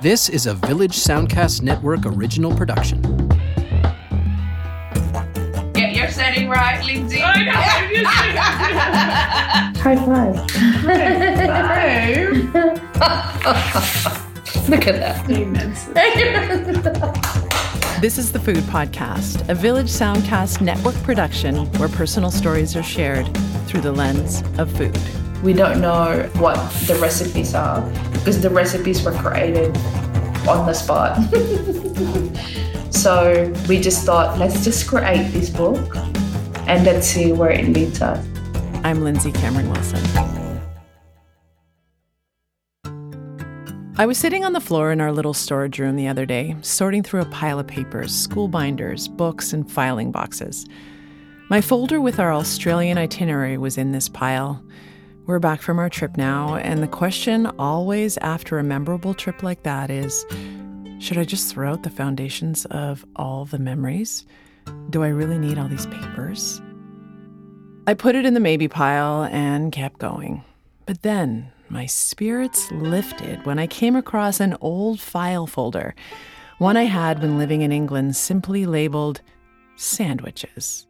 This is a Village Soundcast Network original production. Get your setting right, Lindsay. I know. High five. Look at that. This is the Food Podcast, a Village Soundcast network production where personal stories are shared through the lens of food. We don't know what the recipes are because the recipes were created on the spot. so we just thought, let's just create this book and let's see where it leads us. I'm Lindsay Cameron Wilson. I was sitting on the floor in our little storage room the other day, sorting through a pile of papers, school binders, books, and filing boxes. My folder with our Australian itinerary was in this pile. We're back from our trip now, and the question always after a memorable trip like that is should I just throw out the foundations of all the memories? Do I really need all these papers? I put it in the maybe pile and kept going. But then my spirits lifted when I came across an old file folder, one I had when living in England, simply labeled sandwiches.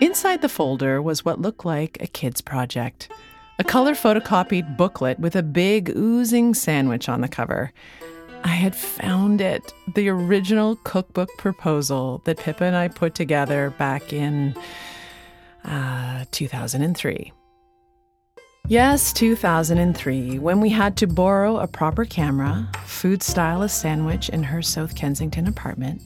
Inside the folder was what looked like a kid's project a color photocopied booklet with a big oozing sandwich on the cover. I had found it, the original cookbook proposal that Pippa and I put together back in uh, 2003. Yes, 2003, when we had to borrow a proper camera, food style a sandwich in her South Kensington apartment,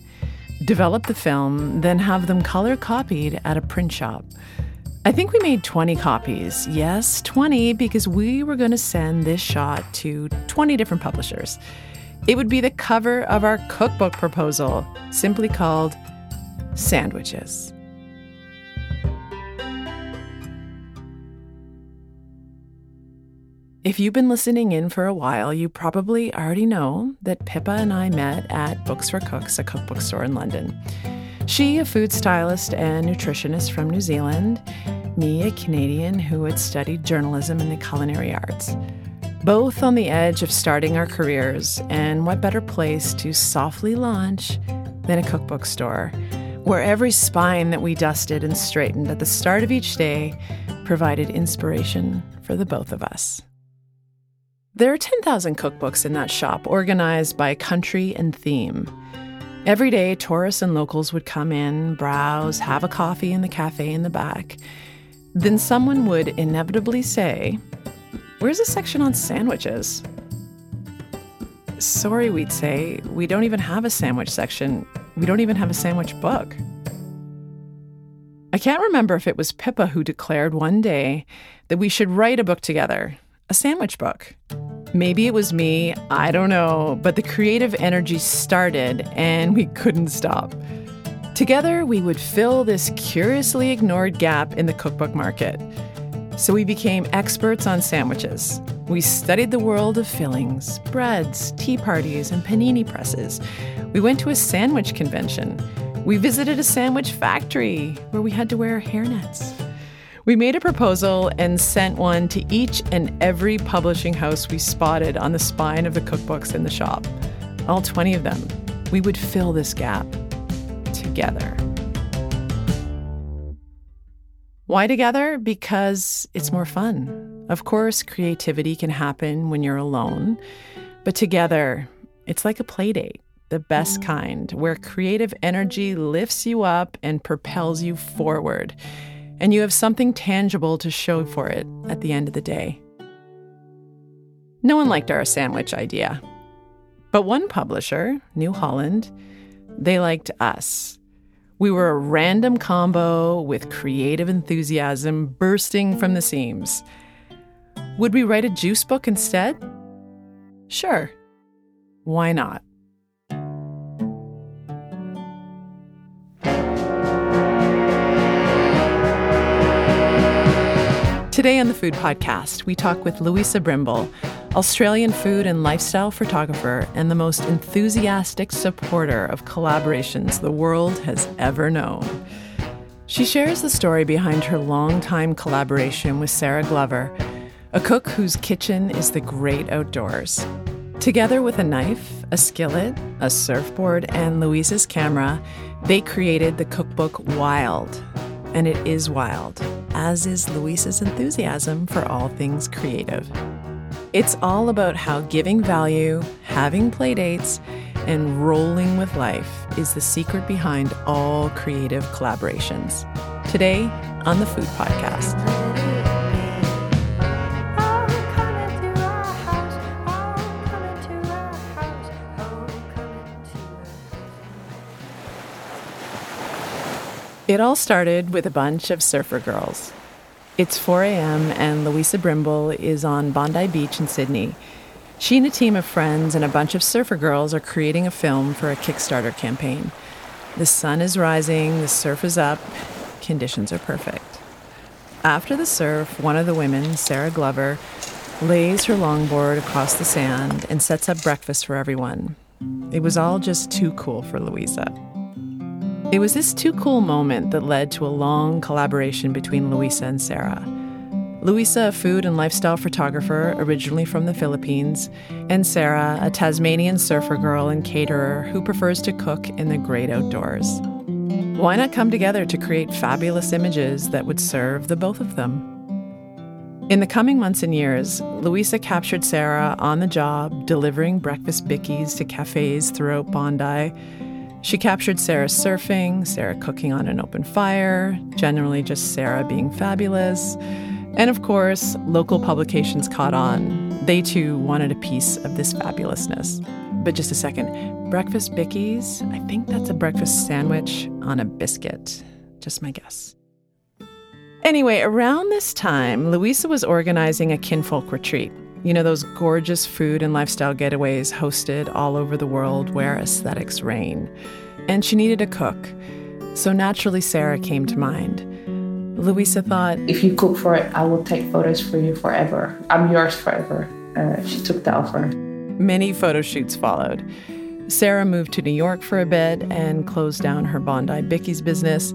develop the film, then have them color copied at a print shop. I think we made 20 copies. Yes, 20, because we were going to send this shot to 20 different publishers. It would be the cover of our cookbook proposal, simply called Sandwiches. If you've been listening in for a while, you probably already know that Pippa and I met at Books for Cooks, a cookbook store in London. She, a food stylist and nutritionist from New Zealand, me, a Canadian who had studied journalism and the culinary arts. Both on the edge of starting our careers, and what better place to softly launch than a cookbook store, where every spine that we dusted and straightened at the start of each day provided inspiration for the both of us. There are 10,000 cookbooks in that shop, organized by country and theme. Every day, tourists and locals would come in, browse, have a coffee in the cafe in the back. Then someone would inevitably say, Where's a section on sandwiches? Sorry, we'd say, we don't even have a sandwich section. We don't even have a sandwich book. I can't remember if it was Pippa who declared one day that we should write a book together, a sandwich book. Maybe it was me, I don't know, but the creative energy started and we couldn't stop. Together, we would fill this curiously ignored gap in the cookbook market. So we became experts on sandwiches. We studied the world of fillings, breads, tea parties, and panini presses. We went to a sandwich convention. We visited a sandwich factory where we had to wear hairnets. We made a proposal and sent one to each and every publishing house we spotted on the spine of the cookbooks in the shop. All 20 of them. We would fill this gap together. Why together? Because it's more fun. Of course, creativity can happen when you're alone, but together, it's like a play date, the best kind, where creative energy lifts you up and propels you forward and you have something tangible to show for it at the end of the day. No one liked our sandwich idea. But one publisher, New Holland, they liked us. We were a random combo with creative enthusiasm bursting from the seams. Would we write a juice book instead? Sure. Why not? Today on the Food Podcast, we talk with Luisa Brimble, Australian food and lifestyle photographer and the most enthusiastic supporter of collaborations the world has ever known. She shares the story behind her long-time collaboration with Sarah Glover, a cook whose kitchen is the great outdoors. Together with a knife, a skillet, a surfboard, and Luisa's camera, they created the cookbook Wild. And it is wild, as is Luisa's enthusiasm for all things creative. It's all about how giving value, having playdates, and rolling with life is the secret behind all creative collaborations. Today on the Food Podcast. It all started with a bunch of surfer girls. It's 4 a.m., and Luisa Brimble is on Bondi Beach in Sydney. She and a team of friends and a bunch of surfer girls are creating a film for a Kickstarter campaign. The sun is rising, the surf is up, conditions are perfect. After the surf, one of the women, Sarah Glover, lays her longboard across the sand and sets up breakfast for everyone. It was all just too cool for Luisa. It was this too cool moment that led to a long collaboration between Luisa and Sarah. Luisa, a food and lifestyle photographer originally from the Philippines, and Sarah, a Tasmanian surfer girl and caterer who prefers to cook in the great outdoors. Why not come together to create fabulous images that would serve the both of them? In the coming months and years, Luisa captured Sarah on the job, delivering breakfast bickies to cafes throughout Bondi she captured Sarah surfing, Sarah cooking on an open fire, generally just Sarah being fabulous. And of course, local publications caught on. They too wanted a piece of this fabulousness. But just a second breakfast bickies, I think that's a breakfast sandwich on a biscuit. Just my guess. Anyway, around this time, Luisa was organizing a kinfolk retreat. You know, those gorgeous food and lifestyle getaways hosted all over the world where aesthetics reign. And she needed a cook. So naturally, Sarah came to mind. Luisa thought, If you cook for it, I will take photos for you forever. I'm yours forever. Uh, she took the offer. Many photo shoots followed. Sarah moved to New York for a bit and closed down her Bondi Bickies business.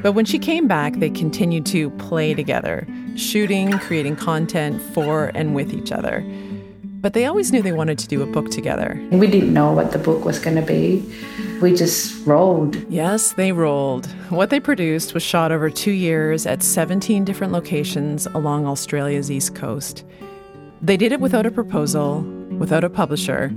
But when she came back, they continued to play together, shooting, creating content for and with each other. But they always knew they wanted to do a book together. We didn't know what the book was going to be. We just rolled. Yes, they rolled. What they produced was shot over two years at 17 different locations along Australia's east coast. They did it without a proposal, without a publisher,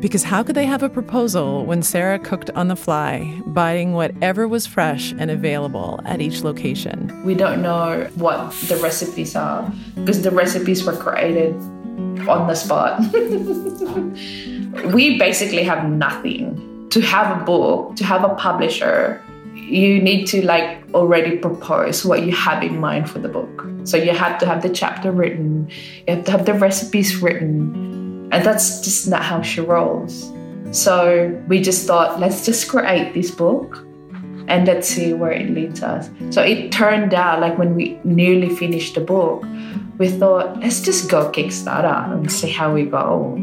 because how could they have a proposal when Sarah cooked on the fly, buying whatever was fresh and available at each location? We don't know what the recipes are because the recipes were created on the spot. we basically have nothing. To have a book, to have a publisher, you need to like already propose what you have in mind for the book. So you have to have the chapter written, you have to have the recipes written, and that's just not how she rolls. So we just thought, let's just create this book and let's see where it leads us. So it turned out like when we nearly finished the book, we thought, let's just go Kickstarter and see how we go.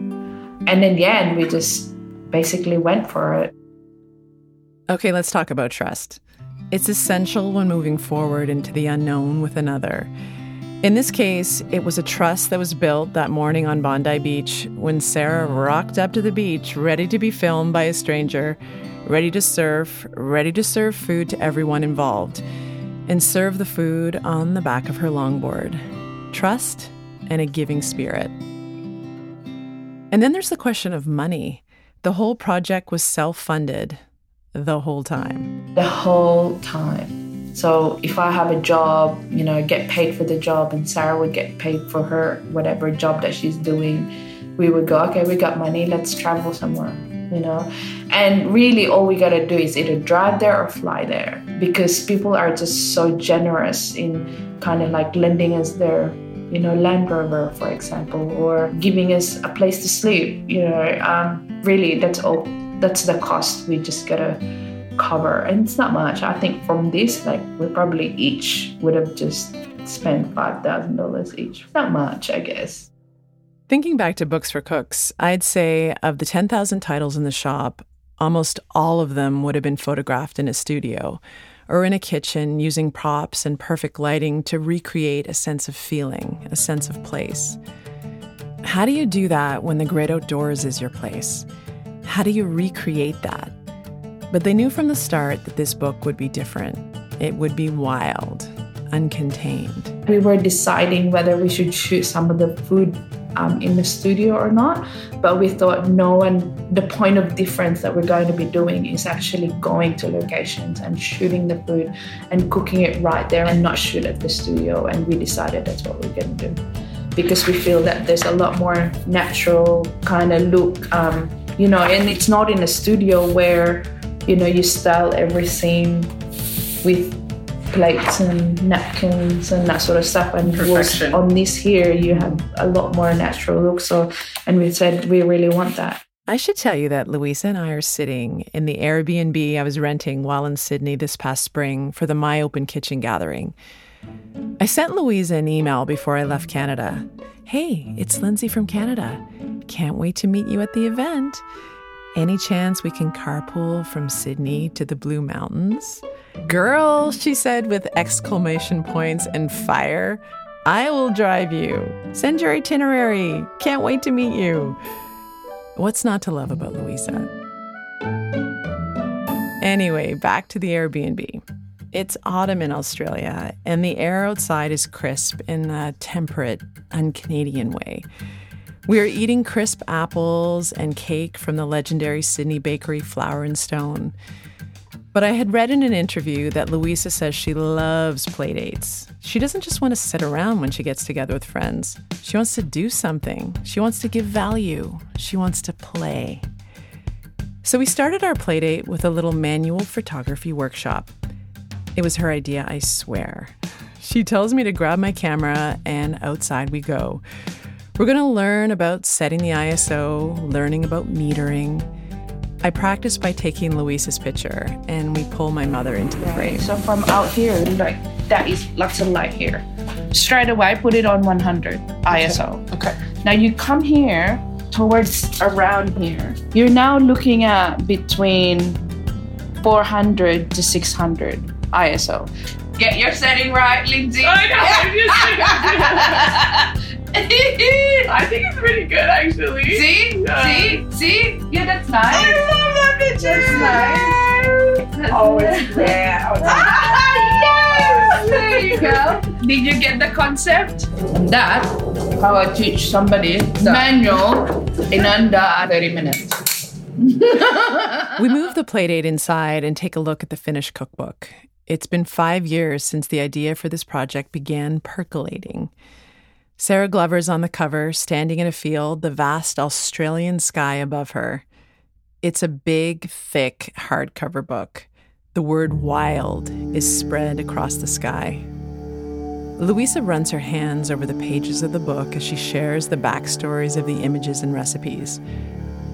And in the end, we just basically went for it. Okay, let's talk about trust. It's essential when moving forward into the unknown with another. In this case, it was a trust that was built that morning on Bondi Beach when Sarah rocked up to the beach ready to be filmed by a stranger, ready to surf, ready to serve food to everyone involved, and serve the food on the back of her longboard. Trust and a giving spirit. And then there's the question of money. The whole project was self funded the whole time. The whole time. So if I have a job, you know, get paid for the job, and Sarah would get paid for her whatever job that she's doing, we would go, okay, we got money, let's travel somewhere, you know. And really, all we gotta do is either drive there or fly there because people are just so generous in kind of like lending us their you know, Land Rover, for example, or giving us a place to sleep. You know, um, really, that's all. That's the cost. We just gotta cover. And it's not much. I think from this like we probably each would have just spent $5000 each. Not much i guess. Thinking back to books for cooks i'd say of the 10000 titles in the shop almost all of them would have been photographed in a studio or in a kitchen using props and perfect lighting to recreate a sense of feeling a sense of place. How do you do that when the great outdoors is your place? How do you recreate that? But they knew from the start that this book would be different. It would be wild, uncontained. We were deciding whether we should shoot some of the food um, in the studio or not, but we thought no, and the point of difference that we're going to be doing is actually going to locations and shooting the food and cooking it right there and not shoot at the studio. And we decided that's what we're going to do because we feel that there's a lot more natural kind of look, um, you know, and it's not in a studio where, you know, you style every scene with plates and napkins and that sort of stuff. And Perfection. on this here, you have a lot more natural look. So, and we said we really want that. I should tell you that Luisa and I are sitting in the Airbnb I was renting while in Sydney this past spring for the My Open Kitchen gathering. I sent Luisa an email before I left Canada. Hey, it's Lindsay from Canada. Can't wait to meet you at the event. Any chance we can carpool from Sydney to the Blue Mountains? Girl, she said with exclamation points and fire. I will drive you. Send your itinerary. Can't wait to meet you. What's not to love about Luisa? Anyway, back to the Airbnb. It's autumn in Australia, and the air outside is crisp in a temperate, un Canadian way. We are eating crisp apples and cake from the legendary Sydney bakery Flour and Stone. But I had read in an interview that Luisa says she loves playdates. She doesn't just want to sit around when she gets together with friends. She wants to do something. She wants to give value. She wants to play. So we started our playdate with a little manual photography workshop. It was her idea, I swear. She tells me to grab my camera and outside we go. We're going to learn about setting the ISO, learning about metering. I practice by taking Luisa's picture and we pull my mother into the frame. So from out here, like that is lots of light here. Straight away, I put it on 100 ISO. Okay. Now you come here towards around here. You're now looking at between 400 to 600 ISO. Get your setting right, Lindsay. I think it's pretty good actually. See? Yeah. See? See? Yeah, that's nice. I love that picture. That's nice. Oh, it's red. Oh, Ah, yes! There you go. Did you get the concept? That how I teach somebody manual in under 30 minutes. We move the playdate inside and take a look at the finished cookbook. It's been five years since the idea for this project began percolating. Sarah Glover's on the cover, standing in a field, the vast Australian sky above her. It's a big, thick, hardcover book. The word wild is spread across the sky. Luisa runs her hands over the pages of the book as she shares the backstories of the images and recipes.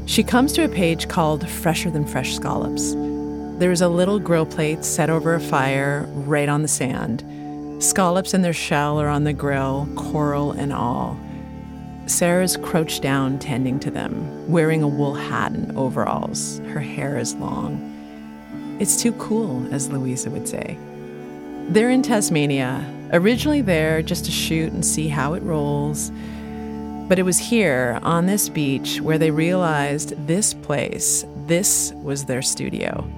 She comes to a page called Fresher Than Fresh Scallops. There is a little grill plate set over a fire right on the sand. Scallops in their shell are on the grill, coral and all. Sarah's crouched down tending to them, wearing a wool hat and overalls. Her hair is long. It's too cool, as Luisa would say. They're in Tasmania, originally there just to shoot and see how it rolls. But it was here, on this beach, where they realized this place, this was their studio.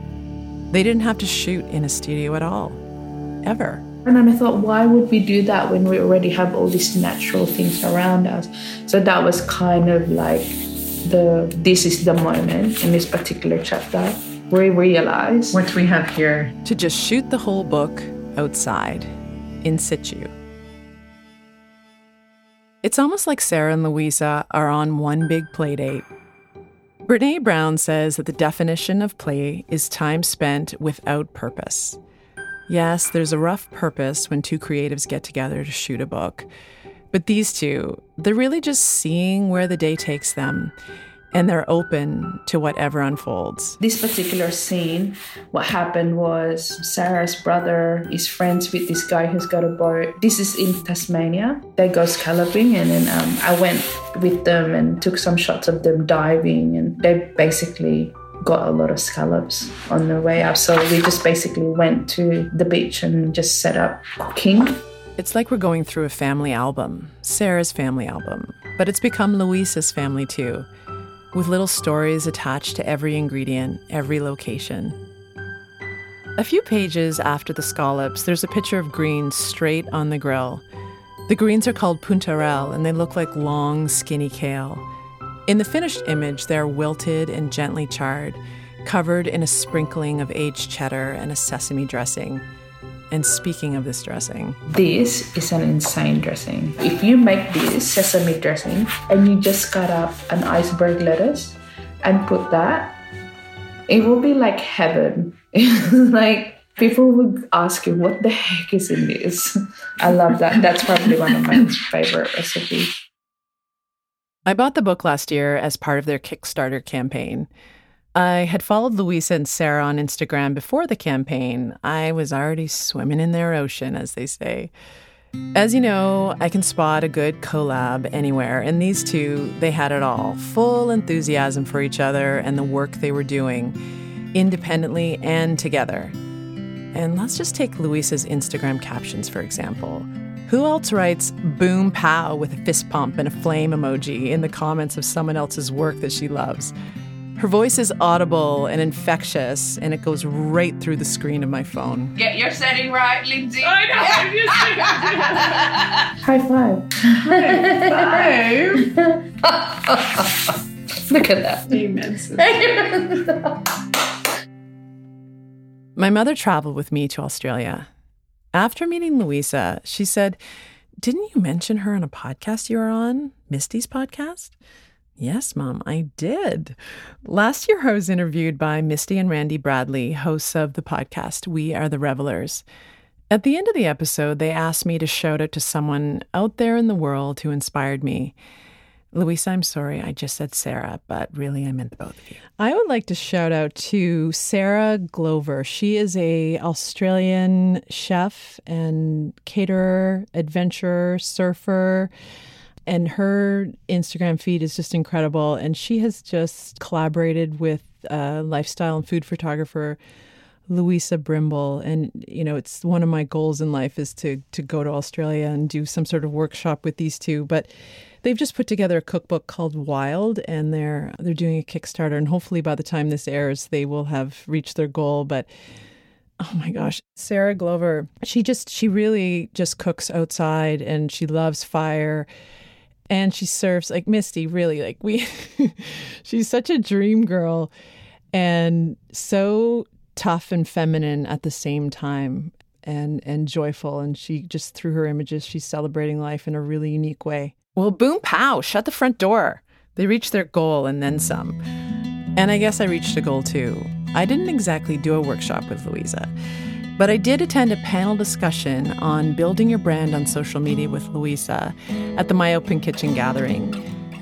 They didn't have to shoot in a studio at all, ever. And then I thought, why would we do that when we already have all these natural things around us? So that was kind of like the this is the moment in this particular chapter we realize What we have here. To just shoot the whole book outside, in situ. It's almost like Sarah and Luisa are on one big play date. Brene Brown says that the definition of play is time spent without purpose. Yes, there's a rough purpose when two creatives get together to shoot a book. But these two, they're really just seeing where the day takes them, and they're open to whatever unfolds. this particular scene, what happened was Sarah's brother is friends with this guy who's got a boat. This is in Tasmania. They go scalloping, and then um, I went with them and took some shots of them diving, and they basically got a lot of scallops on the way up. So we just basically went to the beach and just set up cooking. It's like we're going through a family album, Sarah's family album, but it's become Luisa's family too, with little stories attached to every ingredient, every location. A few pages after the scallops, there's a picture of greens straight on the grill. The greens are called puntarelle and they look like long, skinny kale. In the finished image, they're wilted and gently charred, covered in a sprinkling of aged cheddar and a sesame dressing. And speaking of this dressing, This is an insane dressing. If you make this sesame dressing and you just cut up an iceberg lettuce and put that, it will be like heaven. like people would ask you, what the heck is in this? I love that. That's probably one of my favorite recipes. I bought the book last year as part of their Kickstarter campaign. I had followed Luisa and Sarah on Instagram before the campaign. I was already swimming in their ocean, as they say. As you know, I can spot a good collab anywhere, and these two, they had it all full enthusiasm for each other and the work they were doing, independently and together. And let's just take Luisa's Instagram captions, for example. Who else writes boom pow with a fist pump and a flame emoji in the comments of someone else's work that she loves? Her voice is audible and infectious, and it goes right through the screen of my phone. Get your setting right, Lindsay. I know. I'm just High five. Look at that. Immense. My mother traveled with me to Australia. After meeting Luisa, she said, Didn't you mention her on a podcast you were on? Misty's podcast? Yes, Mom, I did. Last year, I was interviewed by Misty and Randy Bradley, hosts of the podcast We Are the Revelers. At the end of the episode, they asked me to shout out to someone out there in the world who inspired me. Luisa, I'm sorry, I just said Sarah, but really I meant the both of you. I would like to shout out to Sarah Glover. She is a Australian chef and caterer, adventurer, surfer and her Instagram feed is just incredible. And she has just collaborated with uh, lifestyle and food photographer Luisa Brimble. And you know, it's one of my goals in life is to to go to Australia and do some sort of workshop with these two. But they've just put together a cookbook called Wild, and they're they're doing a Kickstarter. And hopefully, by the time this airs, they will have reached their goal. But oh my gosh sarah glover she just she really just cooks outside and she loves fire and she serves like Misty really like we she's such a dream girl and so tough and feminine at the same time and and joyful and she just through her images she's celebrating life in a really unique way. Well, boom pow, shut the front door. They reached their goal and then some. And I guess I reached a goal too. I didn't exactly do a workshop with Luisa. But I did attend a panel discussion on building your brand on social media with Luisa at the My Open Kitchen gathering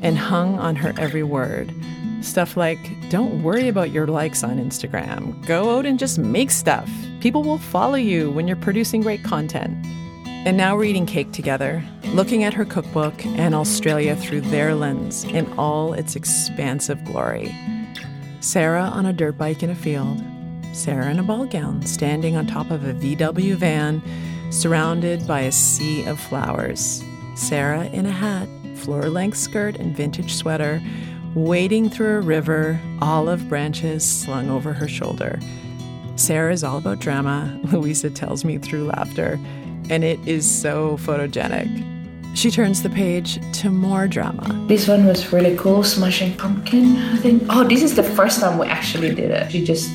and hung on her every word. Stuff like, don't worry about your likes on Instagram. Go out and just make stuff. People will follow you when you're producing great content. And now we're eating cake together, looking at her cookbook and Australia through their lens in all its expansive glory. Sarah on a dirt bike in a field, Sarah in a ball gown, standing on top of a VW van, surrounded by a sea of flowers. Sarah in a hat, floor length skirt, and vintage sweater, wading through a river, olive branches slung over her shoulder. Sarah is all about drama, Luisa tells me through laughter, and it is so photogenic. She turns the page to more drama. This one was really cool, smashing pumpkin, I think. Oh, this is the first time we actually did it. She just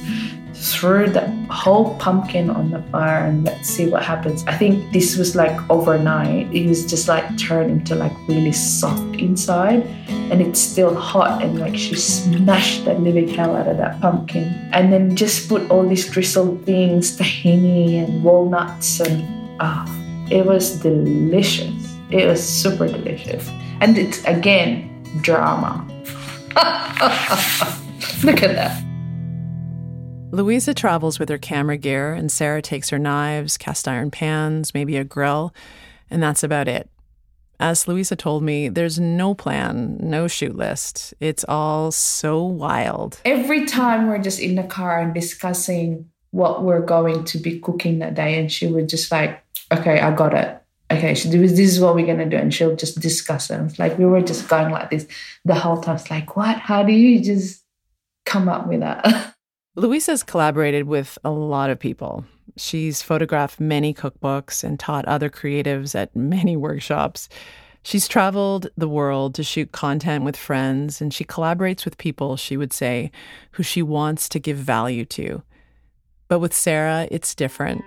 threw the whole pumpkin on the fire and let's see what happens. I think this was like overnight. It was just like turned into like really soft inside and it's still hot and like she smashed the living hell out of that pumpkin. And then just put all these drizzled things, tahini and walnuts and ah, it was delicious. It was super delicious. And it's again drama. Look at that. Luisa travels with her camera gear, and Sarah takes her knives, cast iron pans, maybe a grill, and that's about it. As Luisa told me, there's no plan, no shoot list. It's all so wild. Every time we're just in the car and discussing what we're going to be cooking that day, and she would just like, okay, I got it. Okay, this is what we're gonna do, and she'll just discuss it. It's like we were just going like this the whole time. It's like, what? How do you just come up with that? Luisa's collaborated with a lot of people. She's photographed many cookbooks and taught other creatives at many workshops. She's traveled the world to shoot content with friends, and she collaborates with people, she would say, who she wants to give value to. But with Sarah, it's different.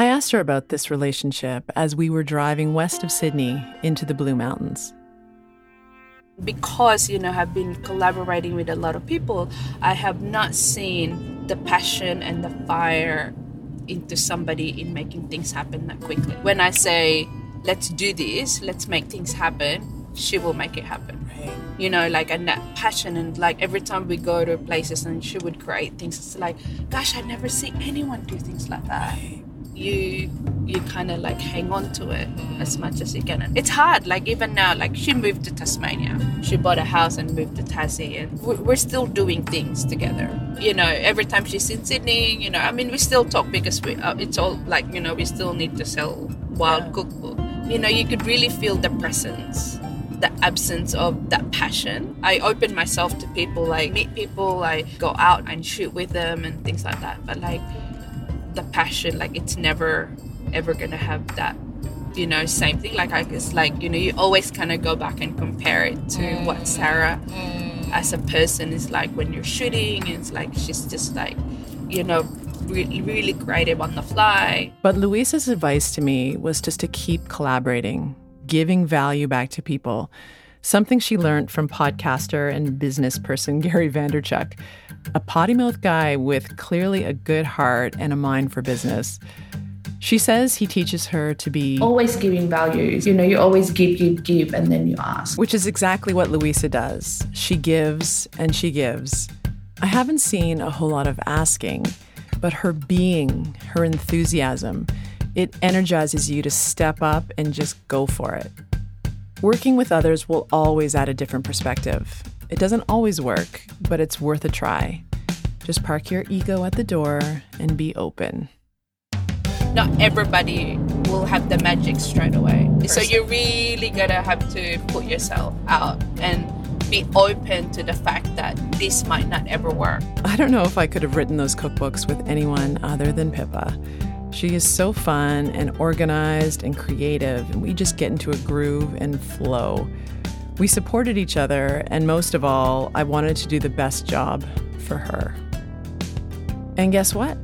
I asked her about this relationship as we were driving west of Sydney into the Blue Mountains. Because, you know, I've been collaborating with a lot of people, I have not seen the passion and the fire into somebody in making things happen that quickly. When I say, let's do this, let's make things happen, she will make it happen. Right. You know, like and that passion and like every time we go to places and she would create things, it's like, gosh, I never see anyone do things like that. Right you you kind of like hang on to it as much as you can. It's hard. Like even now, like she moved to Tasmania. She bought a house and moved to Tassie, and we're still doing things together. You know, every time she's in Sydney, you know, I mean, we still talk because we uh, it's all like you know we still need to sell Wild yeah. Cookbook. You know, you could really feel the presence the absence of that passion. I open myself to people, like meet people, I go out and shoot with them and things like that. But like the passion like it's never ever gonna have that you know same thing like i guess like you know you always kind of go back and compare it to mm. what sarah mm. as a person is like when you're shooting it's like she's just like you know really really creative on the fly but luisa's advice to me was just to keep collaborating giving value back to people something she learned from podcaster and business person Gary Vaynerchuk, a potty mouth guy with clearly a good heart and a mind for business. She says he teaches her to be always giving values. You know, you always give, give, give, and then you ask. Which is exactly what Luisa does. She gives and she gives. I haven't seen a whole lot of asking, but her being, her enthusiasm, it energizes you to step up and just go for it. Working with others will always add a different perspective. It doesn't always work, but it's worth a try. Just park your ego at the door and be open. Not everybody will have the magic straight away. So you're really gotta have to put yourself out and be open to the fact that this might not ever work. I don't know if I could have written those cookbooks with anyone other than Pippa. She is so fun and organized and creative, and we just get into a groove and flow. We supported each other, and most of all, I wanted to do the best job for her. And guess what?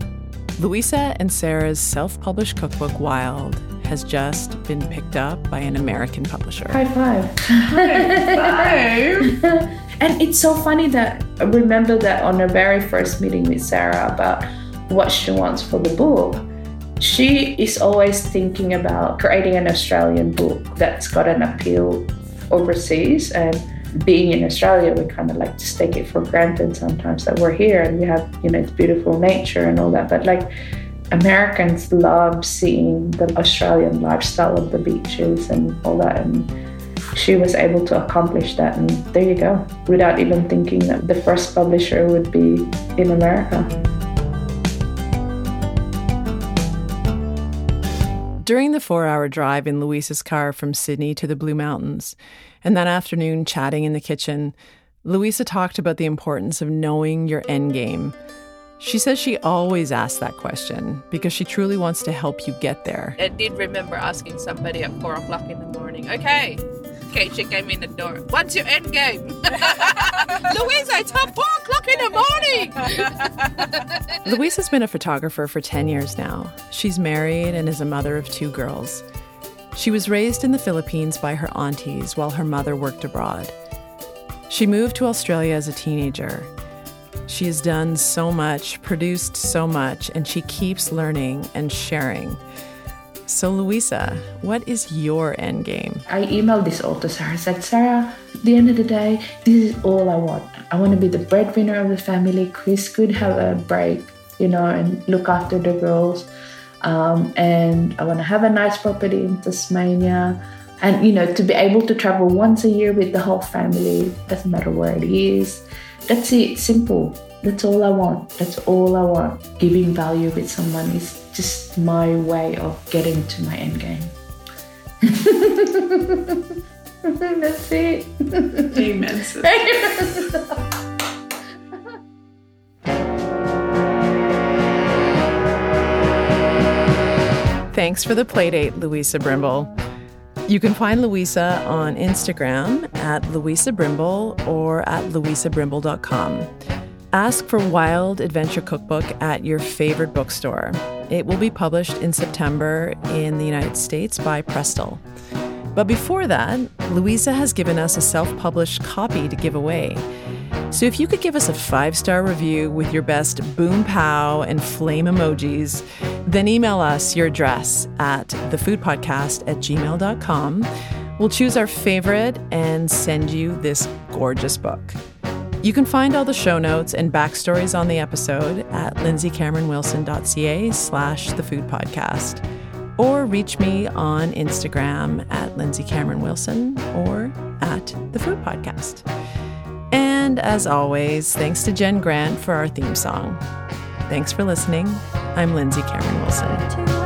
Luisa and Sarah's self published cookbook, Wild, has just been picked up by an American publisher. High five. High five. and it's so funny that I remember that on our very first meeting with Sarah about what she wants for the book she is always thinking about creating an Australian book that's got an appeal overseas. And being in Australia, we kind of like just take it for granted sometimes that we're here and we have, you know, it's beautiful nature and all that. But like, Americans love seeing the Australian lifestyle of the beaches and all that. And she was able to accomplish that. And there you go, without even thinking that the first publisher would be in America. During the four hour drive in Luisa's car from Sydney to the Blue Mountains, and that afternoon chatting in the kitchen, Luisa talked about the importance of knowing your end game. She says she always asks that question because she truly wants to help you get there. I did remember asking somebody at four o'clock in the morning, okay, Okay, she came in the door. What's your end game? Luisa, it's four o'clock in the morning. Luisa's been a photographer for 10 years now. She's married and is a mother of two girls. She was raised in the Philippines by her aunties while her mother worked abroad. She moved to Australia as a teenager. She has done so much, produced so much, and she keeps learning and sharing. So, Luisa, what is your end game? I emailed this all to Sarah. I said, Sarah, at the end of the day, this is all I want. I want to be the breadwinner of the family. Chris could have a break, you know, and look after the girls. Um, and I want to have a nice property in Tasmania. And, you know, to be able to travel once a year with the whole family, doesn't matter where it is. That's it, simple. That's all I want. That's all I want. Giving value with someone is just my way of getting to my end game. That's it. Amen. sis. Thanks for the playdate, Luisa Brimble. You can find Luisa on Instagram at Luisa Brimble or at luisabrimble.com. Ask for Wild Adventure Cookbook at your favorite bookstore. It will be published in September in the United States by Prestel. But before that, Luisa has given us a self published copy to give away. So if you could give us a five star review with your best boom pow and flame emojis, then email us your address at thefoodpodcast at gmail.com. We'll choose our favorite and send you this gorgeous book. You can find all the show notes and backstories on the episode at lindsaycameronwilson.ca slash the food podcast. Or reach me on Instagram at Lindsay Cameron Wilson or at the food podcast. And as always, thanks to Jen Grant for our theme song. Thanks for listening. I'm Lindsay Cameron Wilson.